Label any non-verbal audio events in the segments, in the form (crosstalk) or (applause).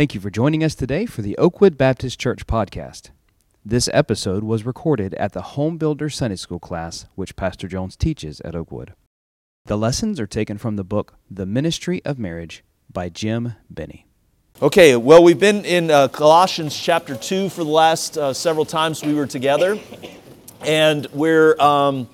Thank you for joining us today for the Oakwood Baptist Church podcast. This episode was recorded at the Home Builder Sunday School class, which Pastor Jones teaches at Oakwood. The lessons are taken from the book The Ministry of Marriage by Jim Binney. Okay, well, we've been in uh, Colossians chapter 2 for the last uh, several times we were together, and we're. Um,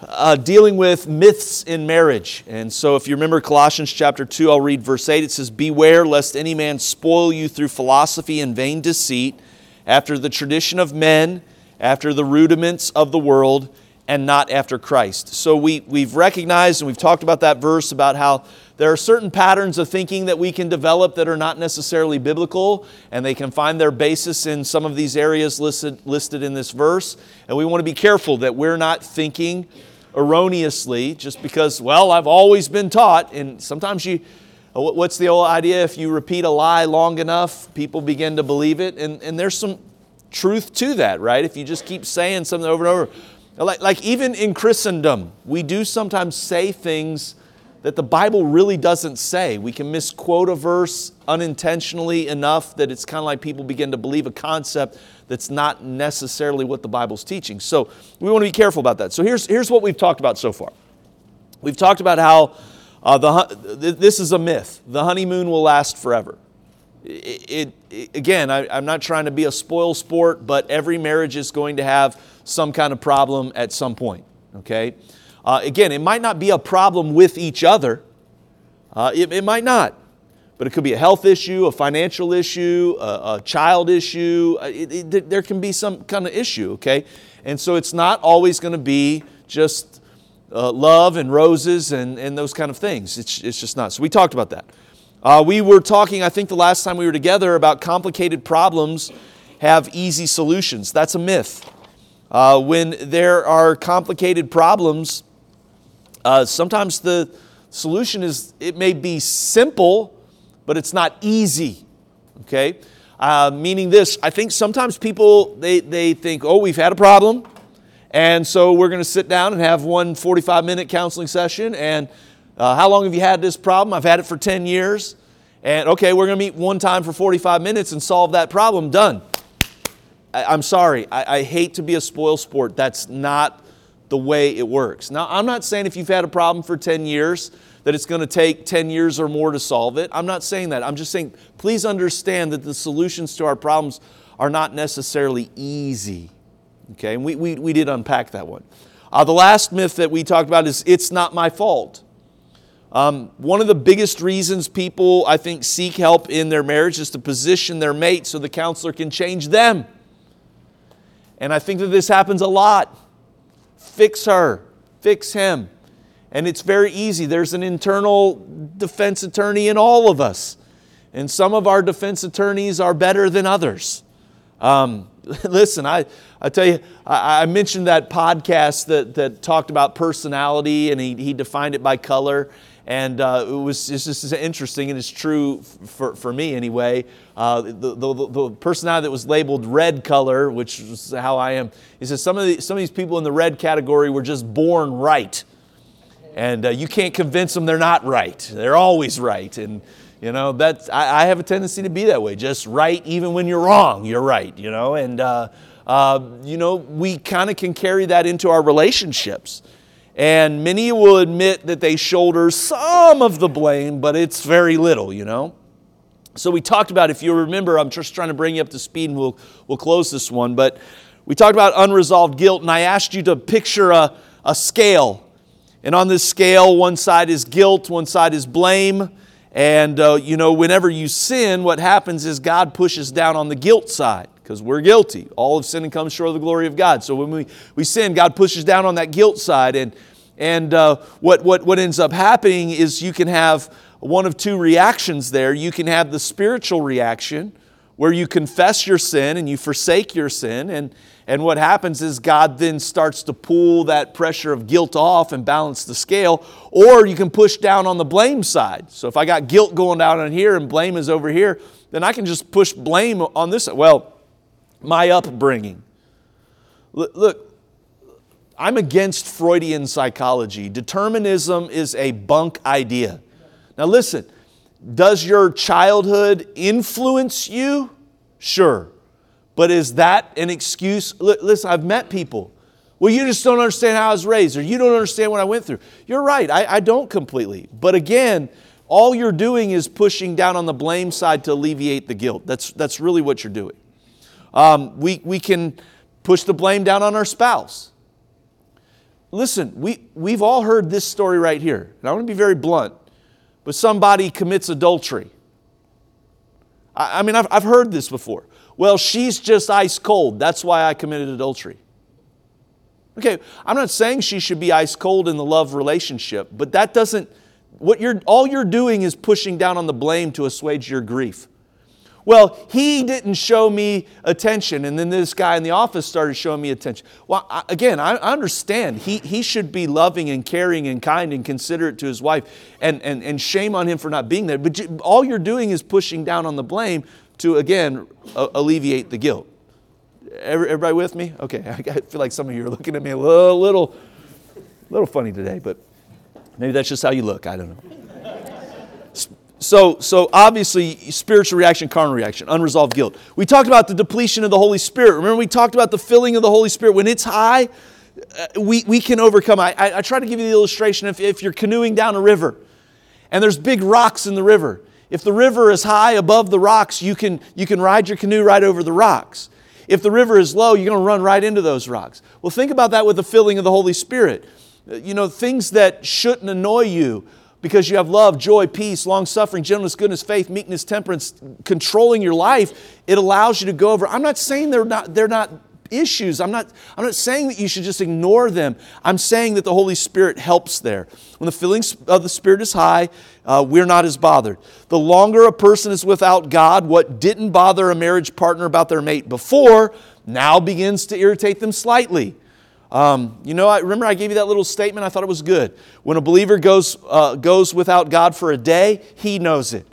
uh, dealing with myths in marriage. And so, if you remember Colossians chapter 2, I'll read verse 8. It says, Beware lest any man spoil you through philosophy and vain deceit, after the tradition of men, after the rudiments of the world, and not after Christ. So, we, we've recognized and we've talked about that verse about how there are certain patterns of thinking that we can develop that are not necessarily biblical, and they can find their basis in some of these areas listed, listed in this verse. And we want to be careful that we're not thinking erroneously just because, well, I've always been taught. And sometimes you, uh, what's the old idea? If you repeat a lie long enough, people begin to believe it. And, and there's some truth to that, right? If you just keep saying something over and over. Like, like even in Christendom, we do sometimes say things that the Bible really doesn't say. We can misquote a verse unintentionally enough that it's kind of like people begin to believe a concept that's not necessarily what the Bible's teaching. So we want to be careful about that. So here's, here's what we've talked about so far. We've talked about how uh, the, this is a myth. The honeymoon will last forever. It, it, again, I, I'm not trying to be a spoil sport, but every marriage is going to have some kind of problem at some point, okay? Uh, again, it might not be a problem with each other, uh, it, it might not but it could be a health issue, a financial issue, a, a child issue. Uh, it, it, there can be some kind of issue, okay? And so it's not always going to be just uh, love and roses and, and those kind of things. It's, it's just not. So we talked about that. Uh, we were talking, I think, the last time we were together about complicated problems have easy solutions. That's a myth. Uh, when there are complicated problems, uh, sometimes the solution is it may be simple but it's not easy. Okay? Uh, meaning this, I think sometimes people, they, they think, oh, we've had a problem, and so we're going to sit down and have one 45 minute counseling session. And uh, how long have you had this problem? I've had it for 10 years. And okay, we're going to meet one time for 45 minutes and solve that problem. Done. I, am sorry. I, I hate to be a spoil sport. That's not the way it works. Now, I'm not saying if you've had a problem for 10 years that it's going to take 10 years or more to solve it. I'm not saying that. I'm just saying, please understand that the solutions to our problems are not necessarily easy. Okay, and we, we, we did unpack that one. Uh, the last myth that we talked about is it's not my fault. Um, one of the biggest reasons people, I think, seek help in their marriage is to position their mate so the counselor can change them. And I think that this happens a lot. Fix her, fix him. And it's very easy. There's an internal defense attorney in all of us. And some of our defense attorneys are better than others. Um, (laughs) listen, I, I tell you, I, I, mentioned that podcast that, that talked about personality and he, he defined it by color. And uh, it was it's just interesting, and it's true for, for me anyway. Uh, the, the, the, personality that was labeled red color, which is how I am, he says some of, the, some of these people in the red category were just born right and uh, you can't convince them they're not right. They're always right. And, you know, that's, I, I have a tendency to be that way, just right even when you're wrong, you're right, you know. And, uh, uh, you know, we kind of can carry that into our relationships. And many will admit that they shoulder some of the blame, but it's very little, you know. So we talked about, if you remember, I'm just trying to bring you up to speed and we'll, we'll close this one, but we talked about unresolved guilt, and I asked you to picture a, a scale and on this scale, one side is guilt, one side is blame. And, uh, you know, whenever you sin, what happens is God pushes down on the guilt side because we're guilty. All of sin and comes short of the glory of God. So when we, we sin, God pushes down on that guilt side. And, and uh, what, what, what ends up happening is you can have one of two reactions there. You can have the spiritual reaction where you confess your sin and you forsake your sin. And, and what happens is God then starts to pull that pressure of guilt off and balance the scale. Or you can push down on the blame side. So if I got guilt going down on here and blame is over here, then I can just push blame on this. Well, my upbringing. Look, I'm against Freudian psychology. Determinism is a bunk idea. Now, listen, Does your childhood influence you? Sure. But is that an excuse? Listen, I've met people. Well, you just don't understand how I was raised, or you don't understand what I went through. You're right, I, I don't completely. But again, all you're doing is pushing down on the blame side to alleviate the guilt. That's, that's really what you're doing. Um, we, we can push the blame down on our spouse. Listen, we, we've all heard this story right here. And I want to be very blunt, but somebody commits adultery. I, I mean, I've, I've heard this before. Well, she's just ice cold. That's why I committed adultery. Okay, I'm not saying she should be ice cold in the love relationship, but that doesn't what you're, all you're doing is pushing down on the blame to assuage your grief. Well, he didn't show me attention, and then this guy in the office started showing me attention. Well, I, again, I, I understand. He, he should be loving and caring and kind and considerate to his wife, and, and, and shame on him for not being there. But you, all you're doing is pushing down on the blame to, again, a, alleviate the guilt. Everybody with me? Okay, (laughs) I feel like some of you are looking at me a little, little, little funny today, but Maybe that's just how you look. I don't know. So, so obviously, spiritual reaction, carnal reaction, unresolved guilt. We talked about the depletion of the Holy Spirit. Remember, we talked about the filling of the Holy Spirit. When it's high, uh, we, we can overcome. I, I, I try to give you the illustration if, if you're canoeing down a river and there's big rocks in the river. If the river is high above the rocks, you can, you can ride your canoe right over the rocks. If the river is low, you're going to run right into those rocks. Well, think about that with the filling of the Holy Spirit you know, things that shouldn't annoy you because you have love, joy, peace, long suffering, gentleness, goodness, faith, meekness, temperance, controlling your life, it allows you to go over. I'm not saying they're not, they're not issues. I'm not, I'm not saying that you should just ignore them. I'm saying that the Holy Spirit helps there. When the feeling of the Spirit is high, uh, we're not as bothered. The longer a person is without God, what didn't bother a marriage partner about their mate before now begins to irritate them slightly. Um, you know, I remember I gave you that little statement. I thought it was good. When a believer goes, uh, goes without God for a day, he knows it.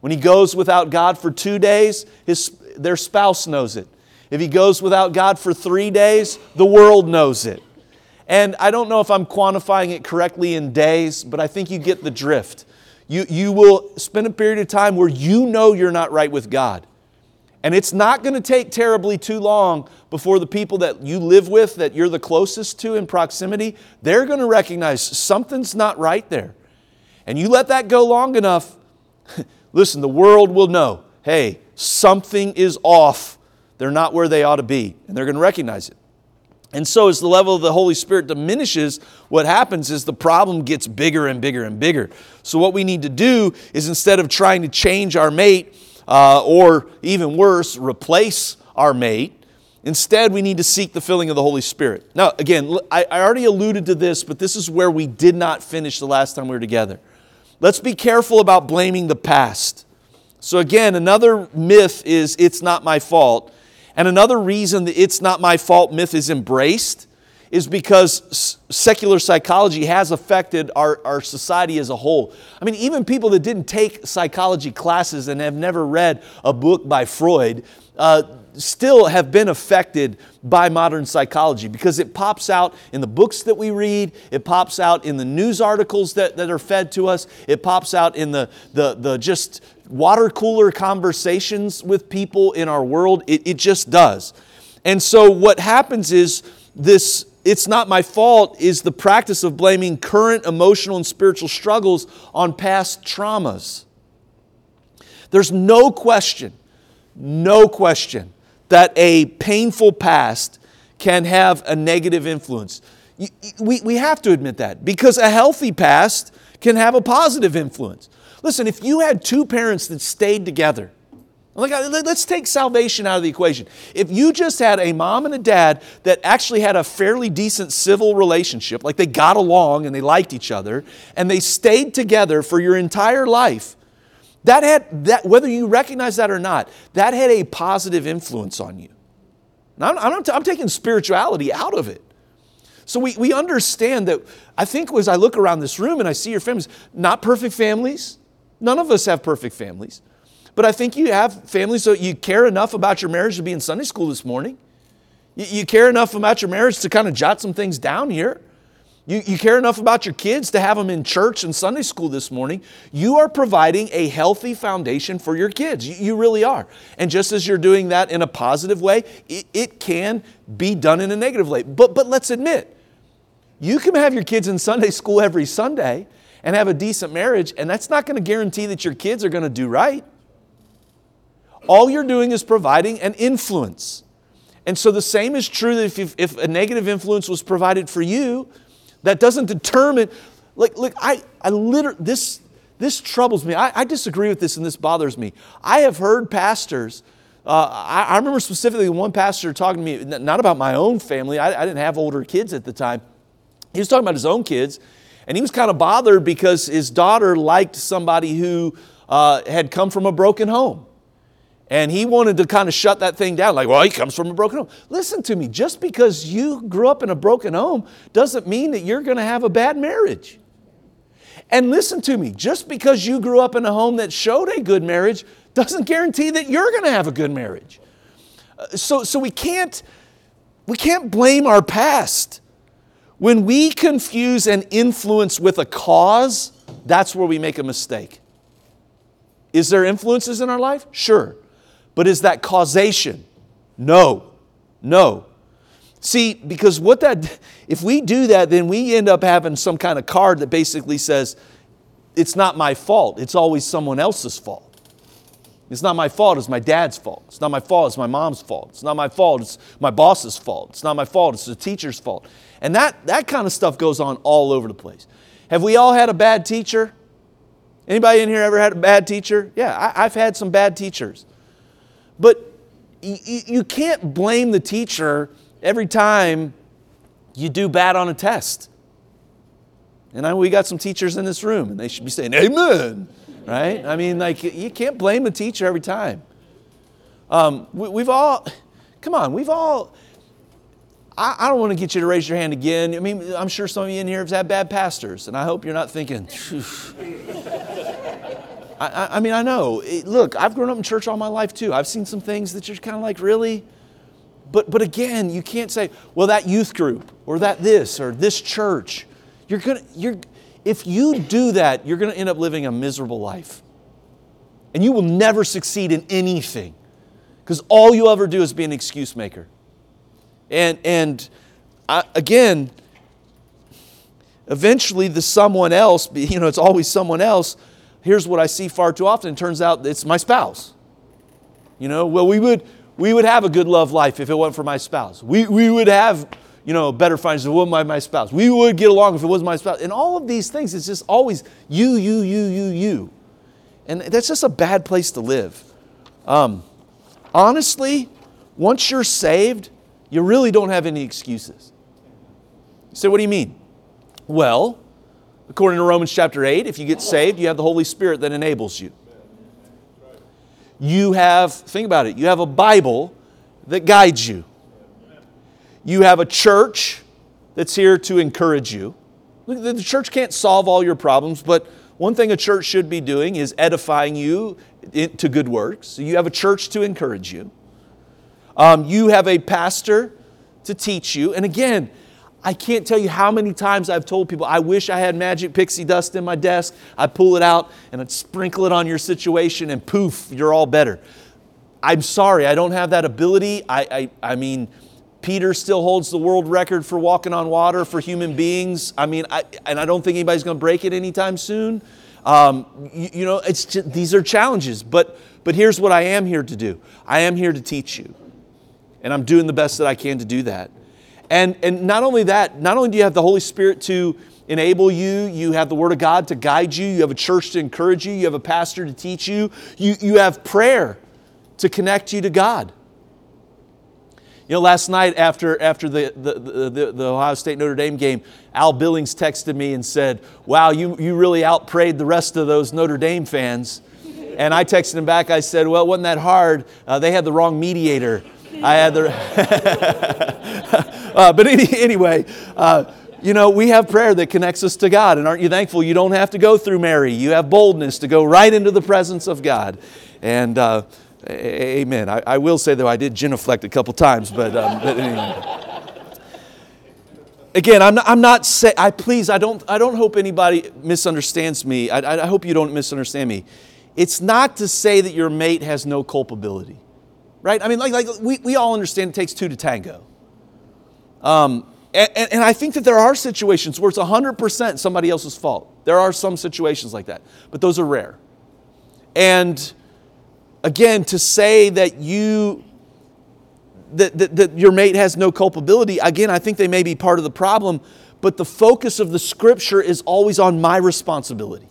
When he goes without God for two days, his, their spouse knows it. If he goes without God for three days, the world knows it. And I don't know if I'm quantifying it correctly in days, but I think you get the drift. You, you will spend a period of time where you know you're not right with God. And it's not going to take terribly too long before the people that you live with, that you're the closest to in proximity, they're going to recognize something's not right there. And you let that go long enough, (laughs) listen, the world will know hey, something is off. They're not where they ought to be. And they're going to recognize it. And so, as the level of the Holy Spirit diminishes, what happens is the problem gets bigger and bigger and bigger. So, what we need to do is instead of trying to change our mate, uh, or even worse, replace our mate. Instead, we need to seek the filling of the Holy Spirit. Now, again, I, I already alluded to this, but this is where we did not finish the last time we were together. Let's be careful about blaming the past. So, again, another myth is it's not my fault. And another reason that it's not my fault myth is embraced is because secular psychology has affected our, our society as a whole. I mean, even people that didn't take psychology classes and have never read a book by Freud uh, still have been affected by modern psychology because it pops out in the books that we read, it pops out in the news articles that, that are fed to us, it pops out in the, the, the just water cooler conversations with people in our world. It, it just does. And so what happens is this it's not my fault is the practice of blaming current emotional and spiritual struggles on past traumas. There's no question, no question that a painful past can have a negative influence. We, we have to admit that because a healthy past can have a positive influence. Listen, if you had two parents that stayed together, Oh like, let's take salvation out of the equation. If you just had a mom and a dad that actually had a fairly decent civil relationship, like they got along and they liked each other, and they stayed together for your entire life, that had that whether you recognize that or not, that had a positive influence on you. Now, I'm, I'm, I'm taking spirituality out of it. So we, we understand that I think as I look around this room and I see your families, not perfect families. None of us have perfect families. But I think you have families so you care enough about your marriage to be in Sunday school this morning. You, you care enough about your marriage to kind of jot some things down here. You, you care enough about your kids to have them in church and Sunday school this morning. You are providing a healthy foundation for your kids. You, you really are. And just as you're doing that in a positive way, it, it can be done in a negative way. But, but let's admit, you can have your kids in Sunday school every Sunday and have a decent marriage, and that's not going to guarantee that your kids are going to do right. All you're doing is providing an influence. And so the same is true that if, if a negative influence was provided for you, that doesn't determine, like, look, I, I literally, this, this troubles me. I, I disagree with this and this bothers me. I have heard pastors, uh, I, I, remember specifically one pastor talking to me, not about my own family, I, I didn't have older kids at the time. He was talking about his own kids, and he was kind of bothered because his daughter liked somebody who uh, had come from a broken home. And he wanted to kind of shut that thing down, like, well, he comes from a broken home. Listen to me, just because you grew up in a broken home doesn't mean that you're going to have a bad marriage. And listen to me, just because you grew up in a home that showed a good marriage doesn't guarantee that you're going to have a good marriage. Uh, so, so we, can't, we can't blame our past. When we confuse an influence with a cause, that's where we make a mistake. Is there influences in our life? Sure. But is that causation? No. No. See, because what that, (laughs) if we do that, then we end up having some kind of card that basically says, it's not my fault, it's always someone else's fault. It's not my fault, it's my dad's fault. It's not my fault, it's my mom's fault. It's not my fault, it's my boss's fault. It's not my fault, it's the teacher's fault. And that, that kind of stuff goes on all over the place. Have we all had a bad teacher? Anybody in here ever had a bad teacher? Yeah, I, I've had some bad teachers. But you can't blame the teacher every time you do bad on a test. And I, we got some teachers in this room, and they should be saying, Amen, right? I mean, like, you can't blame the teacher every time. Um, we, have all, come on, we've all, I, I don't want to get you to raise your hand again. I mean, I'm sure some of you in here have had bad pastors, and I hope you're not thinking, I, I mean, I know. It, look, I've grown up in church all my life too. I've seen some things that you're kind of like, really? But, but again, you can't say, well, that youth group or that this or this church. You're gonna, you're, if you do that, you're going to end up living a miserable life. And you will never succeed in anything because all you ever do is be an excuse maker. And, and I, again, eventually the someone else, you know, it's always someone else here's what I see far too often. It turns out it's my spouse. You know, well, we would, we would have a good love life if it wasn't for my spouse. We, we would have, you know, better finances if it wasn't my, my spouse. We would get along if it wasn't my spouse. And all of these things, it's just always you, you, you, you, you. And that's just a bad place to live. Um, honestly, once you're saved, you really don't have any excuses. You say, what do you mean? Well, According to Romans chapter 8, if you get saved, you have the Holy Spirit that enables you. You have, think about it, you have a Bible that guides you. You have a church that's here to encourage you. The church can't solve all your problems, but one thing a church should be doing is edifying you to good works. So you have a church to encourage you. Um, you have a pastor to teach you. And again, I can't tell you how many times I've told people, I wish I had magic pixie dust in my desk. I'd pull it out and I'd sprinkle it on your situation, and poof, you're all better. I'm sorry, I don't have that ability. I, I, I mean, Peter still holds the world record for walking on water for human beings. I mean, I, and I don't think anybody's going to break it anytime soon. Um, you, you, know, it's just, these are challenges, but, but here's what I am here to do I am here to teach you. And I'm doing the best that I can to do that. And, and not only that, not only do you have the Holy Spirit to enable you, you have the Word of God to guide you, you have a church to encourage you, you have a pastor to teach you, you, you have prayer to connect you to God. You know, last night after, after the, the, the, the, Ohio State Notre Dame game, Al Billings texted me and said, Wow, you, you really outprayed the rest of those Notre Dame fans. And I texted him back, I said, Well, it wasn't that hard. Uh, they had the wrong mediator. I had the. (laughs) (laughs) uh, but any, (laughs) anyway, uh, you know, we have prayer that connects us to God. And aren't you thankful you don't have to go through Mary? You have boldness to go right into the presence of God. And uh, amen. I, I, will say, though, I did genuflect a couple times, but, um, but anyway. again, I'm not, I'm not saying, I please, I don't, I don't hope anybody misunderstands me. I, I hope you don't misunderstand me. It's not to say that your mate has no culpability, right? I mean, like, like we, we all understand it takes two to tango. Um, and, and I think that there are situations where it's 100% somebody else's fault. There are some situations like that, but those are rare. And again, to say that you that, that, that, your mate has no culpability, again, I think they may be part of the problem, but the focus of the scripture is always on my responsibility.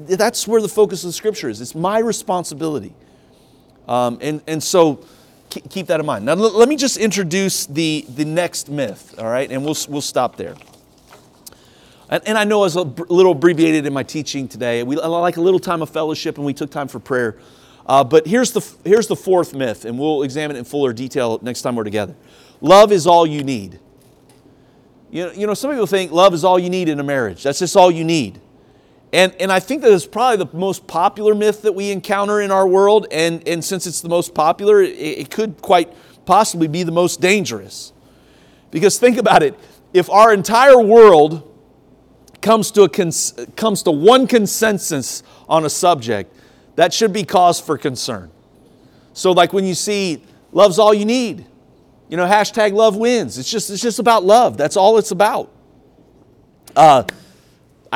That's where the focus of the scripture is. It's my responsibility. Um, and, and so keep that in mind. Now, let me just introduce the, the next myth, all right? And we'll, we'll stop there. And, and I know I was a little abbreviated in my teaching today. We I like a little time of fellowship, and we took time for prayer. Uh, but here's the, here's the fourth myth, and we'll examine it in fuller detail next time we're together. Love is all you need. You know, you know, some people think love is all you need in a marriage. That's just all you need. And, and I think that is probably the most popular myth that we encounter in our world. And, and since it's the most popular, it, it could quite possibly be the most dangerous. Because think about it if our entire world comes to, a cons- comes to one consensus on a subject, that should be cause for concern. So, like when you see love's all you need, you know, hashtag love wins. It's just, it's just about love. That's all it's about. Uh,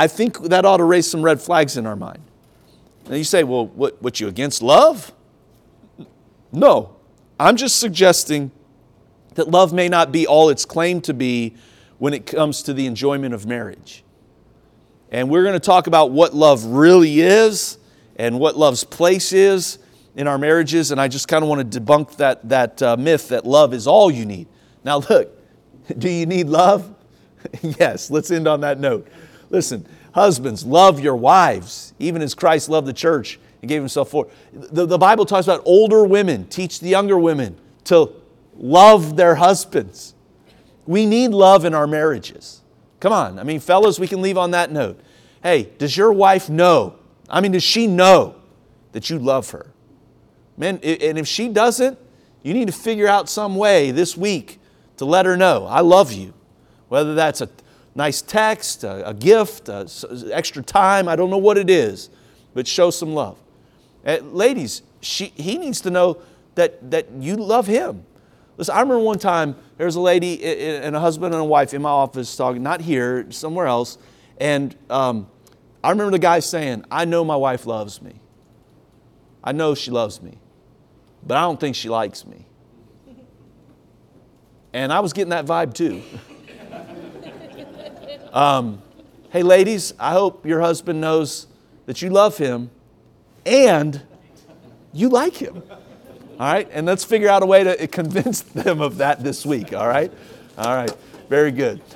I think that ought to raise some red flags in our mind. And you say, well, what, what you against love? No. I'm just suggesting that love may not be all it's claimed to be when it comes to the enjoyment of marriage. And we're going to talk about what love really is and what love's place is in our marriages. And I just kind of want to debunk that, that uh, myth that love is all you need. Now, look, (laughs) do you need love? (laughs) yes, let's end on that note. Listen, husbands, love your wives, even as Christ loved the church and gave himself for. The, the Bible talks about older women teach the younger women to love their husbands. We need love in our marriages. Come on. I mean, fellas, we can leave on that note. Hey, does your wife know I mean, does she know that you love her? Man, and if she doesn't, you need to figure out some way this week to let her know, I love you. Whether that's a nice text, a, a gift, a, extra time, I don't know what it is, but show some love. Uh, ladies, she, he needs to know that, that you love him. Listen, I remember one time there was a lady and a husband and a wife in my office talking, not here, somewhere else, and um, I remember the guy saying, I know my wife loves me. I know she loves me, but I don't think she likes me. And I was getting that vibe too. (laughs) um, hey, ladies, I hope your husband knows that you love him and you like him. All right? And let's figure out a way to (laughs) convince them of that this week. All right? All right. Very good.